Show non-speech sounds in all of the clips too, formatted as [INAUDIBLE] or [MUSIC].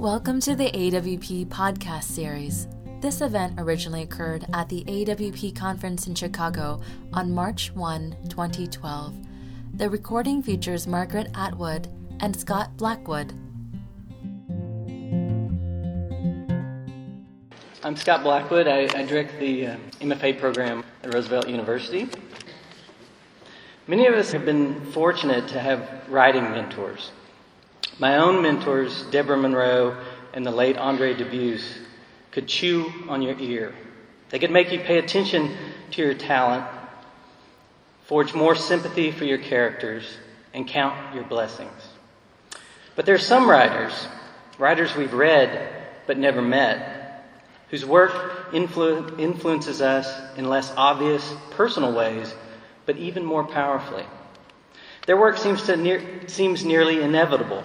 Welcome to the AWP podcast series. This event originally occurred at the AWP conference in Chicago on March 1, 2012. The recording features Margaret Atwood and Scott Blackwood. I'm Scott Blackwood. I, I direct the uh, MFA program at Roosevelt University. Many of us have been fortunate to have writing mentors. My own mentors, Deborah Monroe and the late Andre Dubus, could chew on your ear. They could make you pay attention to your talent, forge more sympathy for your characters, and count your blessings. But there are some writers, writers we've read but never met, whose work influ- influences us in less obvious personal ways, but even more powerfully. Their work seems, to near, seems nearly inevitable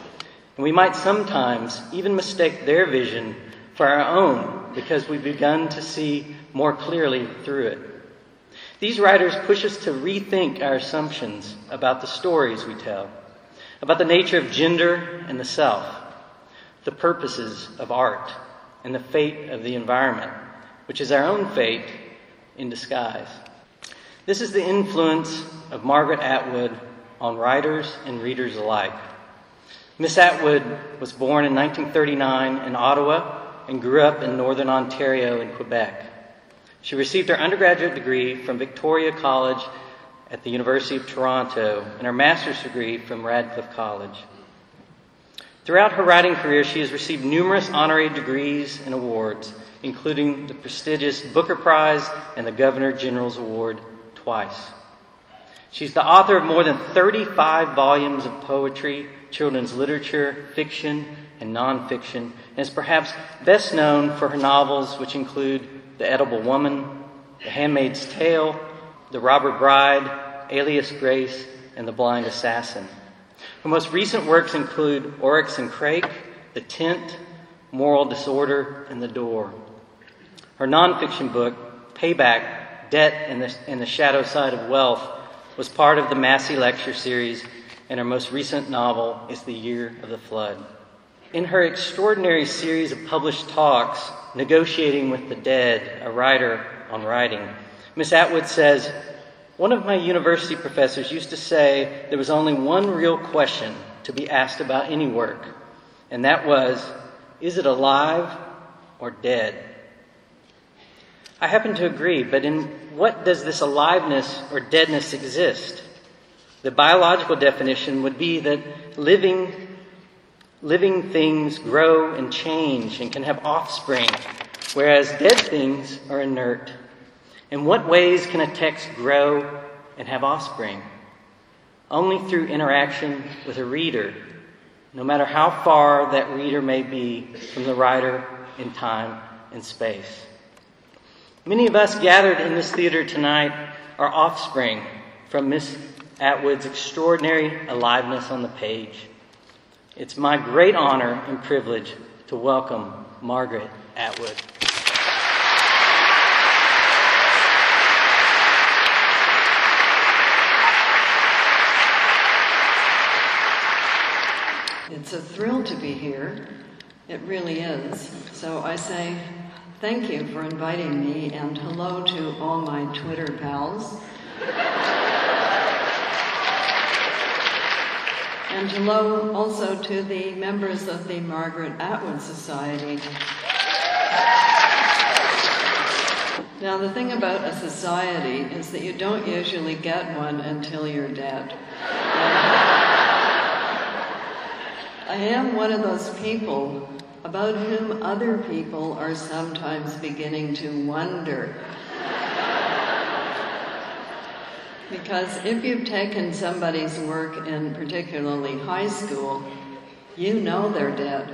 and we might sometimes even mistake their vision for our own because we've begun to see more clearly through it. These writers push us to rethink our assumptions about the stories we tell, about the nature of gender and the self, the purposes of art, and the fate of the environment, which is our own fate in disguise. This is the influence of Margaret Atwood on writers and readers alike. Miss Atwood was born in 1939 in Ottawa and grew up in northern Ontario in Quebec. She received her undergraduate degree from Victoria College at the University of Toronto and her master's degree from Radcliffe College. Throughout her writing career, she has received numerous honorary degrees and awards, including the prestigious Booker Prize and the Governor General's Award twice. She's the author of more than 35 volumes of poetry children's literature, fiction, and nonfiction, and is perhaps best known for her novels, which include The Edible Woman, The Handmaid's Tale, The Robber Bride, Alias Grace, and The Blind Assassin. Her most recent works include Oryx and Crake, The Tent, Moral Disorder, and The Door. Her nonfiction book, Payback Debt and the, and the Shadow Side of Wealth, was part of the Massey Lecture Series and her most recent novel is The Year of the Flood. In her extraordinary series of published talks, Negotiating with the Dead, a writer on writing, Miss Atwood says, One of my university professors used to say there was only one real question to be asked about any work, and that was, Is it alive or dead? I happen to agree, but in what does this aliveness or deadness exist? The biological definition would be that living, living things grow and change and can have offspring, whereas dead things are inert. In what ways can a text grow and have offspring? Only through interaction with a reader, no matter how far that reader may be from the writer in time and space. Many of us gathered in this theater tonight are offspring from Miss Atwood's extraordinary aliveness on the page. It's my great honor and privilege to welcome Margaret Atwood. It's a thrill to be here. It really is. So I say thank you for inviting me and hello to all my Twitter pals. And hello also to the members of the Margaret Atwood Society. Now, the thing about a society is that you don't usually get one until you're dead. I am one of those people about whom other people are sometimes beginning to wonder because if you've taken somebody's work in particularly high school, you know they're dead.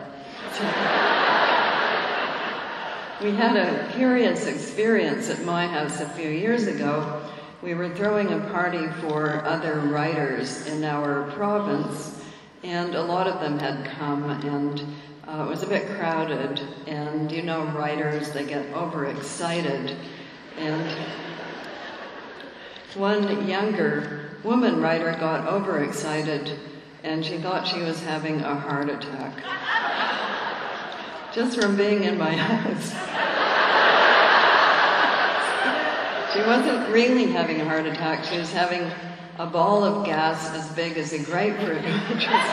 we had a curious experience at my house a few years ago. We were throwing a party for other writers in our province, and a lot of them had come, and uh, it was a bit crowded. And you know, writers, they get overexcited. And one younger woman writer got overexcited and she thought she was having a heart attack. just from being in my [LAUGHS] house. she wasn't really having a heart attack, she was having a ball of gas as big as a grapefruit, [LAUGHS] which was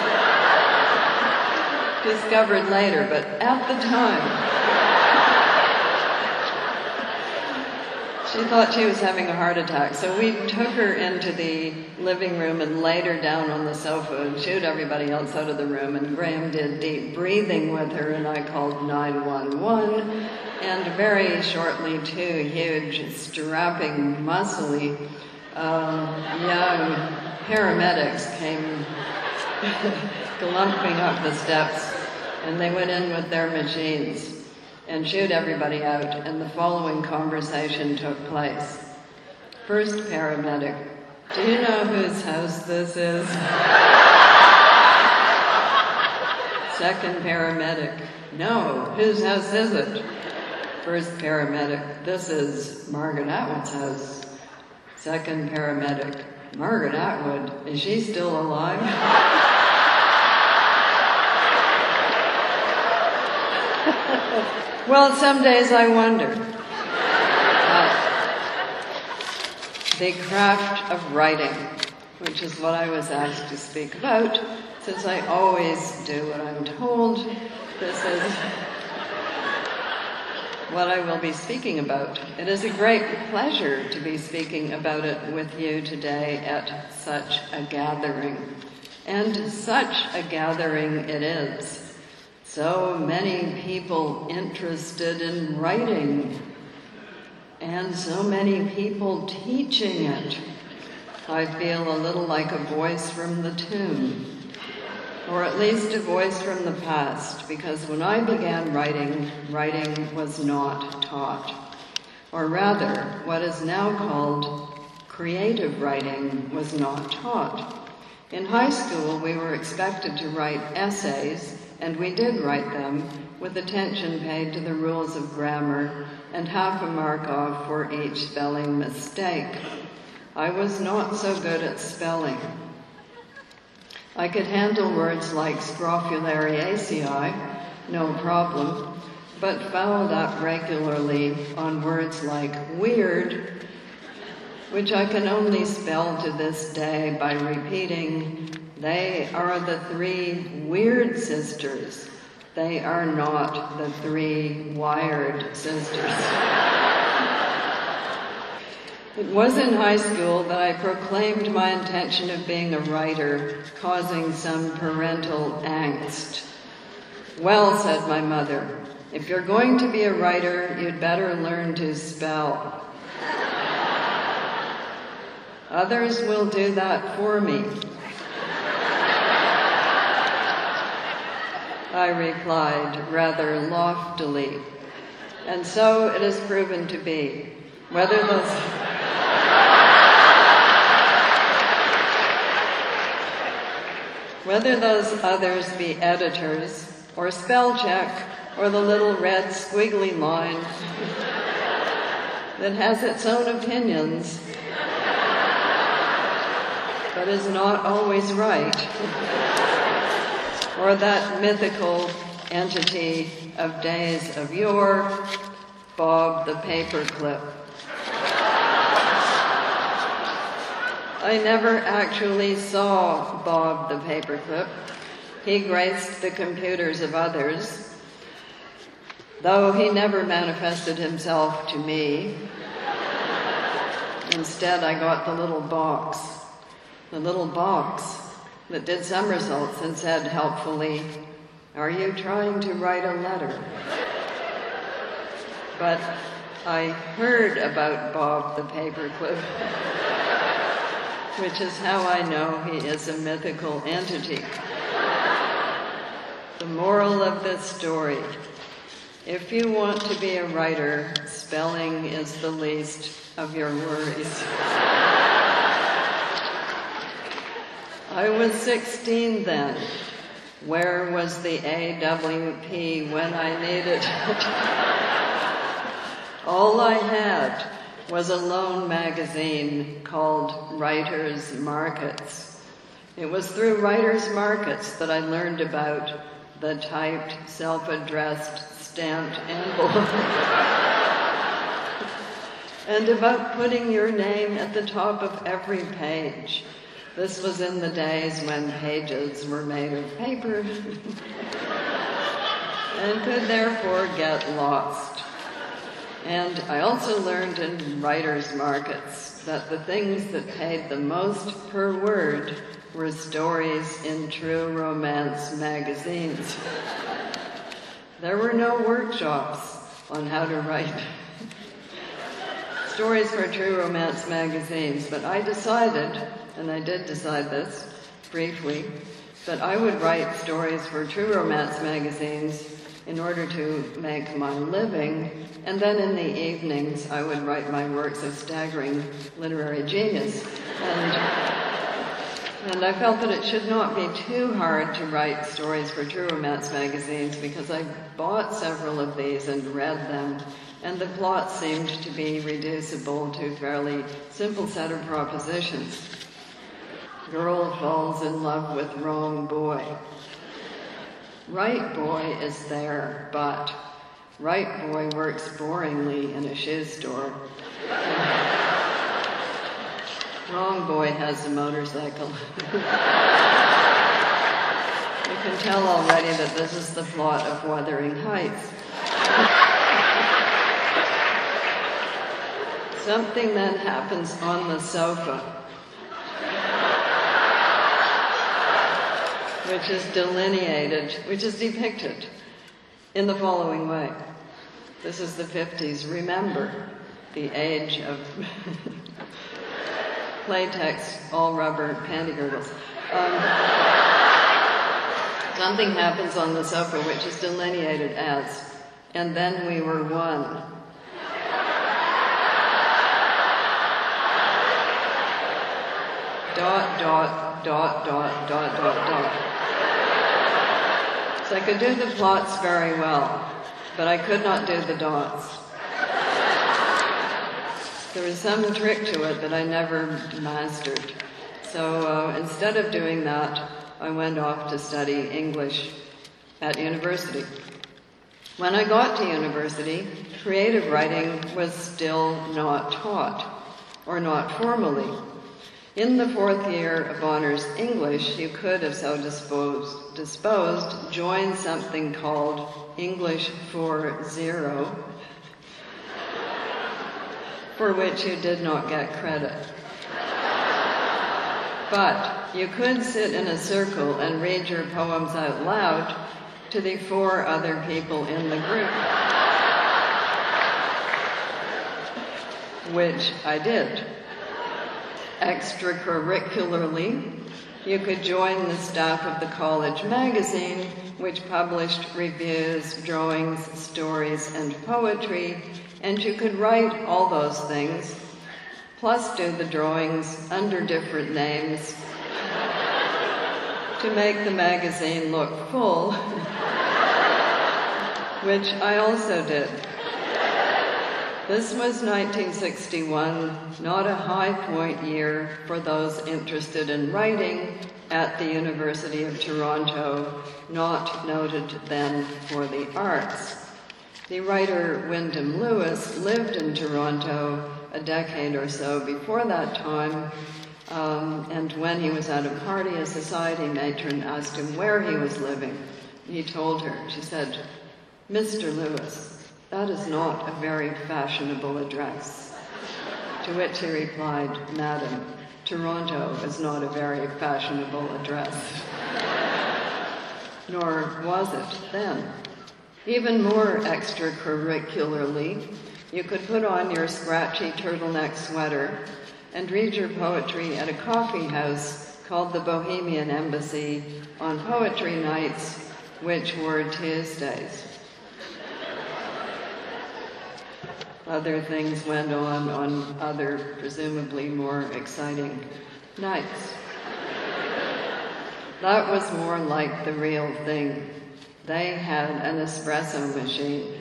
discovered later, but at the time, She thought she was having a heart attack, so we took her into the living room and laid her down on the sofa and shooed everybody else out of the room. And Graham did deep breathing with her, and I called 911. And very shortly, two huge, strapping, muscly, um, young paramedics came [LAUGHS] glumping up the steps, and they went in with their machines and shooed everybody out, and the following conversation took place. First paramedic, do you know whose house this is? Second paramedic, no, whose house is it? First paramedic, this is Margaret Atwood's house. Second paramedic, Margaret Atwood, is she still alive? [LAUGHS] Well, some days I wonder. Uh, the craft of writing, which is what I was asked to speak about, since I always do what I'm told, this is what I will be speaking about. It is a great pleasure to be speaking about it with you today at such a gathering. And such a gathering it is so many people interested in writing, and so many people teaching it. I feel a little like a voice from the tomb, or at least a voice from the past, because when I began writing, writing was not taught. Or rather, what is now called creative writing was not taught. In high school, we were expected to write essays and we did write them with attention paid to the rules of grammar and half a mark off for each spelling mistake. I was not so good at spelling. I could handle words like scrophulariaceae, no problem, but fouled up regularly on words like weird, which I can only spell to this day by repeating they are the three weird sisters. They are not the three wired sisters. it was in high school that I proclaimed my intention of being a writer, causing some parental angst. Well, said my mother, if you're going to be a writer, you'd better learn to spell. Others will do that for me. I replied rather loftily. And so it has proven to be. Whether those. Whether those others be editors, or spell check, or the little red squiggly line that has its own opinions, but is not always right or that mythical entity of days of yore, Bob the Paperclip. I never actually saw Bob the Paperclip. He graced the computers of others, though he never manifested himself to me. Instead, I got the little box. The little box that did somersaults and said helpfully, Are you trying to write a letter? But I heard about Bob the Paperclip, which is how I know he is a mythical entity. The moral of this story if you want to be a writer, spelling is the least of your worries. I was 16 then. Where was the AWP when I needed it? [LAUGHS] All I had was a lone magazine called Writers Markets. It was through Writers Markets that I learned about the typed, self-addressed, stamped envelope. [LAUGHS] and about putting your name at the top of every page. This was in the days when pages were made of paper and could therefore get lost. And I also learned in writers' markets that the things that paid the most per word were stories in true romance magazines. There were no workshops on how to write stories for true romance magazines, but I decided, and I did decide this briefly, that I would write stories for true romance magazines in order to make my living, and then in the evenings I would write my works of staggering literary genius. And and I felt that it should not be too hard to write stories for True Romance magazines because I bought several of these and read them, and the plot seemed to be reducible to fairly simple set of propositions. Girl falls in love with wrong boy. Right boy is there, but right boy works boringly in a shoe store. Wrong boy has a motorcycle. you can tell already that this is the plot of Wuthering Heights. Something then happens on the sofa, which is delineated, which is depicted in the following way. This is the 50s. Remember the age of [LAUGHS] latex, all rubber panty girdles. Um, something happens on the sofa which is delineated as, and then we were one. Dot, dot, dot, dot, dot, dot, dot. So I could do the plots very well, but I could not do the dots. There was some trick to it that I never mastered. So uh, instead of doing that, I went off to study English at university. When I got to university, creative writing was still not taught, or not formally. In the fourth year of honors English, you could, if so disposed, disposed join something called English for Zero, for which you did not get credit. But you could sit in a circle and read your poems out loud to the four other people in the group. Which I did. Extracurricularly, you could join the staff of the college magazine, which published reviews, drawings, stories, and poetry and you could write all those things, plus do the drawings under different names [LAUGHS] to make the magazine look full, [LAUGHS] which I also did. This was 1961, not a high point year for those interested in writing at the University of Toronto, not noted then for the arts. The writer Wyndham Lewis lived in Toronto a decade or so before that time, um, and when he was at a party, a society matron asked him where he was living. He told her, she said, Mr. Lewis, that is not a very fashionable address. To which he replied, Madam, Toronto is not a very fashionable address. [LAUGHS] Nor was it then. Even more extracurricularly, you could put on your scratchy turtleneck sweater and read your poetry at a coffee house called the Bohemian Embassy on poetry nights, which were Tuesdays. Other things went on on other, presumably more exciting nights. That was more like the real thing. They had an espresso machine.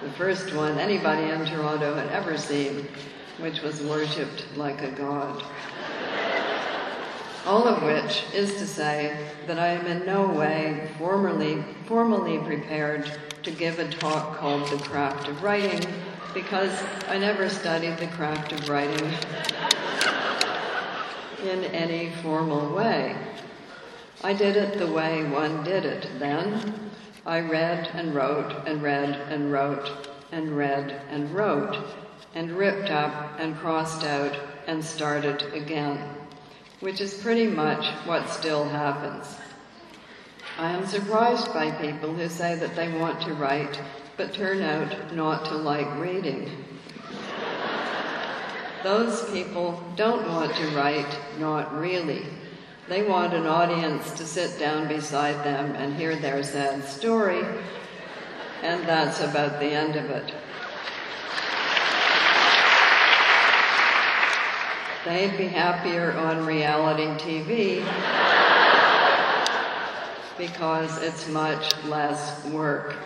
the first one anybody in Toronto had ever seen, which was worshipped like a god. All of which is to say that I am in no way formally, formally prepared to give a talk called The Craft of Writing because I never studied the craft of writing in any formal way. I did it the way one did it then. I read and wrote and read and wrote and read and wrote and ripped up and crossed out and started again, which is pretty much what still happens. I am surprised by people who say that they want to write but turn out not to like reading. Those people don't want to write, not really. They want an audience to sit down beside them and hear their sad story, and that's about the end of it. They'd be happier on reality TV because it's much less work.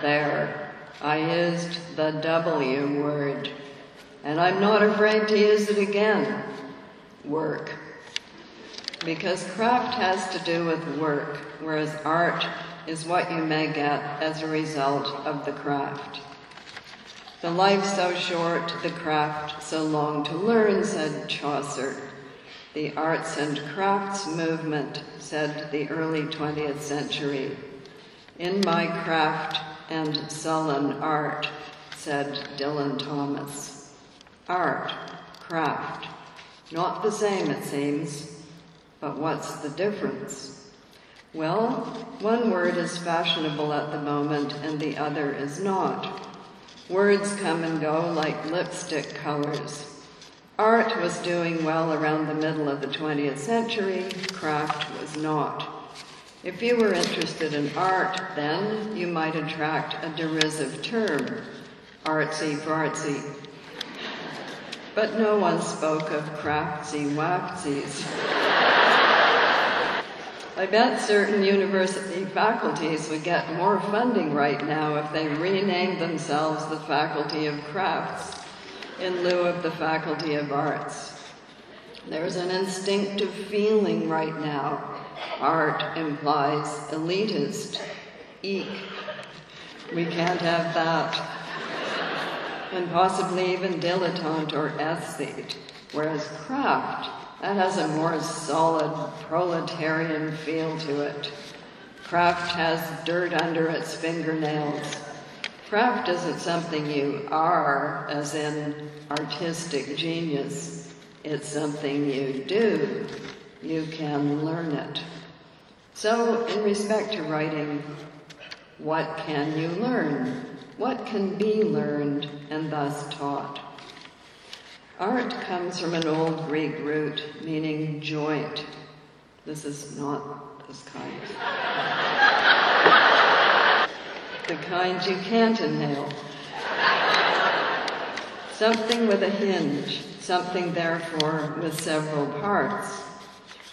There, I used the W word, and I'm not afraid to use it again work because craft has to do with work, whereas art is what you may get as a result of the craft. The life so short, the craft so long to learn, said Chaucer. The arts and crafts movement, said the early 20th century. In my craft and sullen art, said Dylan Thomas. Art, craft, not the same, it seems. But what's the difference? Well, one word is fashionable at the moment and the other is not. Words come and go like lipstick colors. Art was doing well around the middle of the 20th century, craft was not. If you were interested in art, then you might attract a derisive term, artsy fartsy. But no one spoke of craftsy waftsies. I bet certain university faculties would get more funding right now if they renamed themselves the Faculty of Crafts in lieu of the Faculty of Arts. There's an instinctive feeling right now. Art implies elitist, eek. We can't have that. And possibly even dilettante or aesthete. Whereas craft that has a more solid proletarian feel to it. Craft has dirt under its fingernails. Craft isn't something you are, as in artistic genius. It's something you do. You can learn it. So, in respect to writing, what can you learn? What can be learned and thus taught? Art comes from an old Greek root meaning joint. This is not this kind. The kind you can't inhale. Something with a hinge, something therefore with several parts.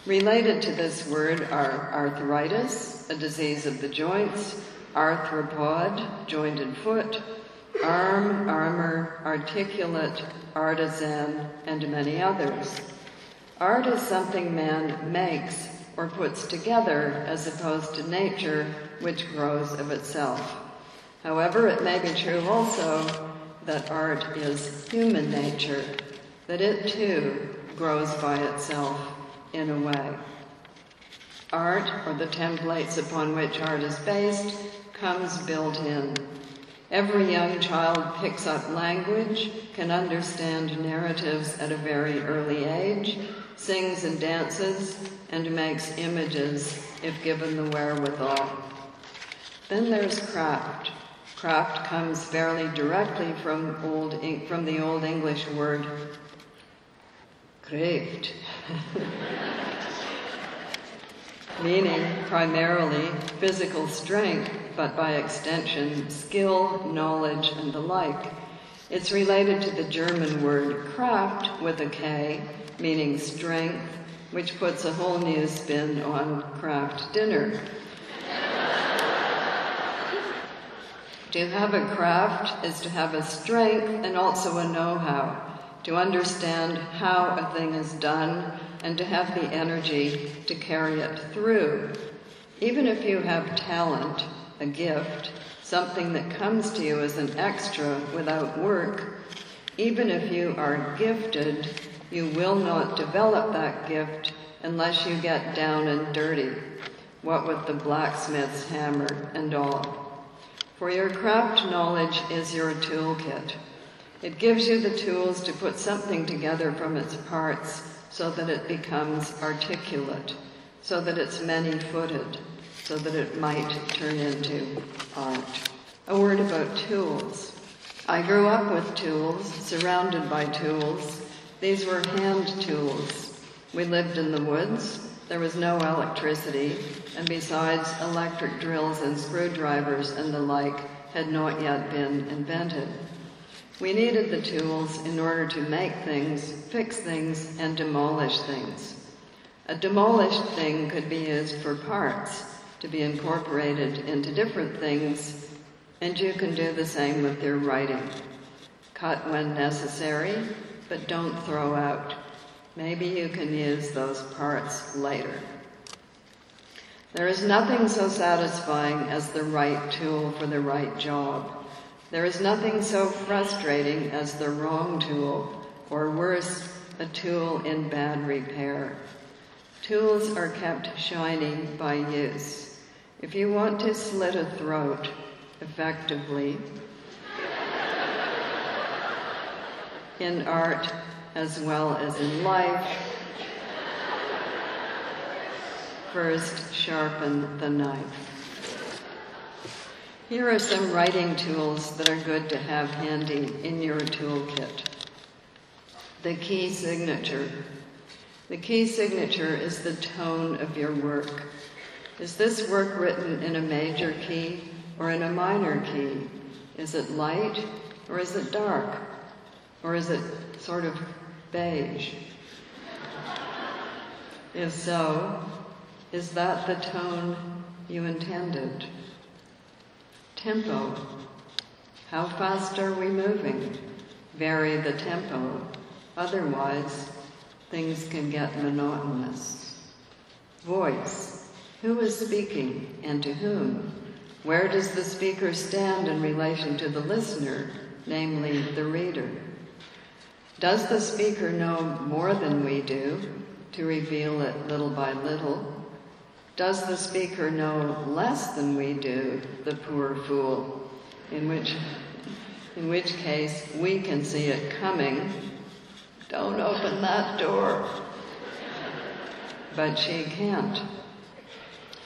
Related to this word are arthritis, a disease of the joints, arthropod, jointed foot, arm, armor, articulate, artisan, and many others. Art is something man makes or puts together as opposed to nature, which grows of itself. However, it may be true also that art is human nature, that it too grows by itself in a way. Art, or the templates upon which art is based, comes built in. Every young child picks up language, can understand narratives at a very early age, sings and dances, and makes images if given the wherewithal. Then there's craft. Craft comes fairly directly from, old, from the Old English word kraft, [LAUGHS] meaning primarily physical strength but by extension, skill, knowledge, and the like. It's related to the German word Kraft with a K, meaning strength, which puts a whole new spin on Kraft dinner. To have a craft is to have a strength and also a know how. to understand how a thing is done, and to have the energy to carry it through. Even if you have talent, a gift, something that comes to you as an extra without work, even if you are gifted, you will not develop that gift unless you get down and dirty, what with the blacksmith's hammer and all. For your craft knowledge is your toolkit. It gives you the tools to put something together from its parts so that it becomes articulate, so that it's many footed, so that it might turn into art. A word about tools. I grew up with tools, surrounded by tools. These were hand tools. We lived in the woods. There was no electricity, and besides, electric drills and screwdrivers and the like had not yet been invented. We needed the tools in order to make things, fix things, and demolish things. A demolished thing could be used for parts to be incorporated into different things, and you can do the same with your writing. Cut when necessary, but don't throw out. Maybe you can use those parts later. There is nothing so satisfying as the right tool for the right job. There is nothing so frustrating as the wrong tool, or worse, a tool in bad repair. Tools are kept shiny by use. If you want to slit a throat effectively, [LAUGHS] in art as well as in life, first sharpen the knife. Here are some writing tools that are good to have handy in your toolkit. The key signature. The key signature is the tone of your work. Is this work written in a major key or in a minor key? Is it light or is it dark? Or is it sort of beige? If so, is that the tone you intended? Tempo. How fast are we moving? Vary the tempo. Otherwise, things can get monotonous. Voice. Who is speaking and to whom? Where does the speaker stand in relation to the listener, namely the reader? Does the speaker know more than we do to reveal it little by little? Does the speaker know less than we do, the poor fool? In which, in which case, we can see it coming. Don't open that door. But she can't.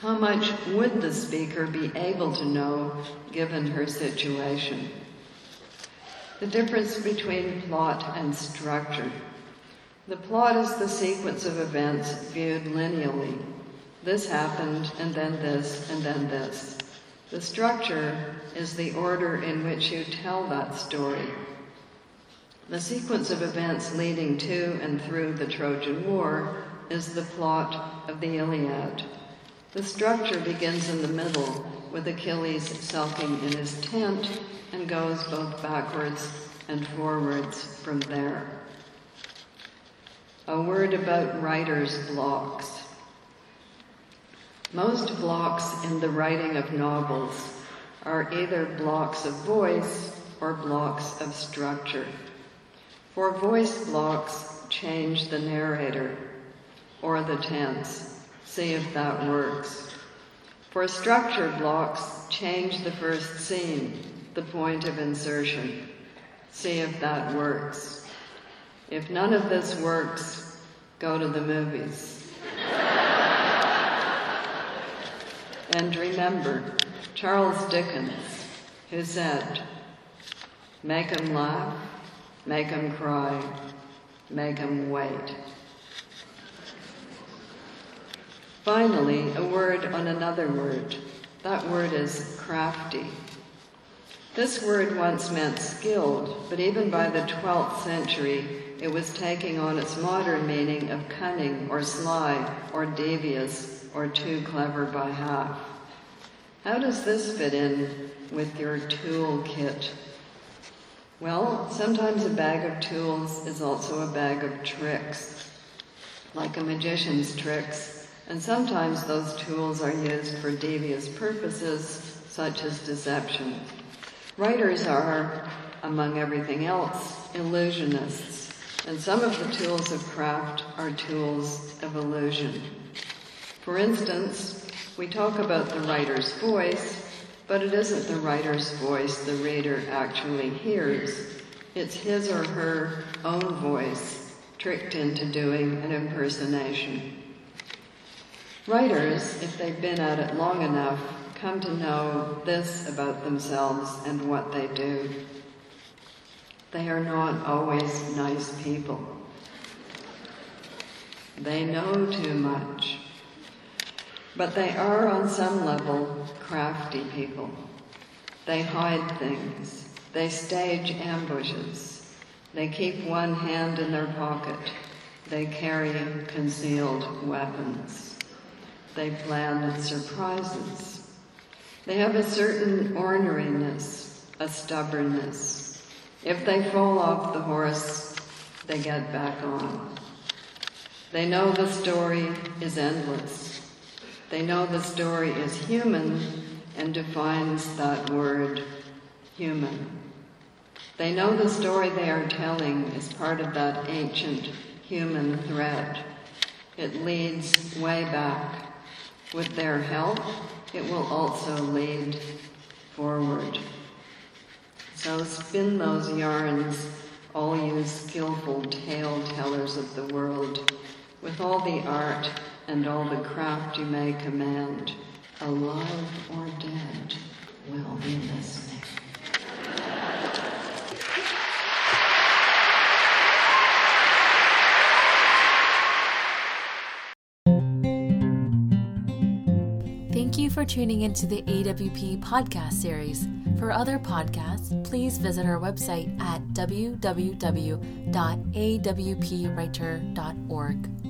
How much would the speaker be able to know given her situation? The difference between plot and structure. The plot is the sequence of events viewed linearly. this happened, and then this, and then this. The structure is the order in which you tell that story. The sequence of events leading to and through the Trojan War is the plot of the Iliad. The structure begins in the middle with Achilles sulking in his tent and goes both backwards and forwards from there. A word about writer's blocks. Most blocks in the writing of novels are either blocks of voice or blocks of structure. For voice blocks, change the narrator or the tense. See if that works. For structure blocks, change the first scene, the point of insertion. See if that works. If none of this works, go to the movies. [LAUGHS] And remember Charles Dickens, who said, Make 'em laugh, make 'em cry, make 'em wait. Finally, a word on another word. That word is crafty. This word once meant skilled, but even by the 12th century, it was taking on its modern meaning of cunning or sly or devious or too clever by half. How does this fit in with your toolkit? Well, sometimes a bag of tools is also a bag of tricks, like a magician's tricks, and sometimes those tools are used for devious purposes, such as deception. Writers are, among everything else, illusionists, and some of the tools of craft are tools of illusion. For instance, we talk about the writer's voice, but it isn't the writer's voice the reader actually hears. It's his or her own voice tricked into doing an impersonation. Writers, if they've been at it long enough, come to know this about themselves and what they do. They are not always nice people. They know too much. But they are, on some level, crafty people. They hide things. They stage ambushes. They keep one hand in their pocket. They carry concealed weapons. They plan surprises. They have a certain orneriness, a stubbornness. If they fall off the horse, they get back on. They know the story is endless. They know the story is human and defines that word human. They know the story they are telling is part of that ancient human thread. It leads way back. With their help, it will also lead forward. So spin those yarns, all you skillful tale tellers of the world, with all the art and all the craft you may command, alive or dead, will be listening. For tuning into the AWP podcast series. For other podcasts, please visit our website at www.awpwriter.org.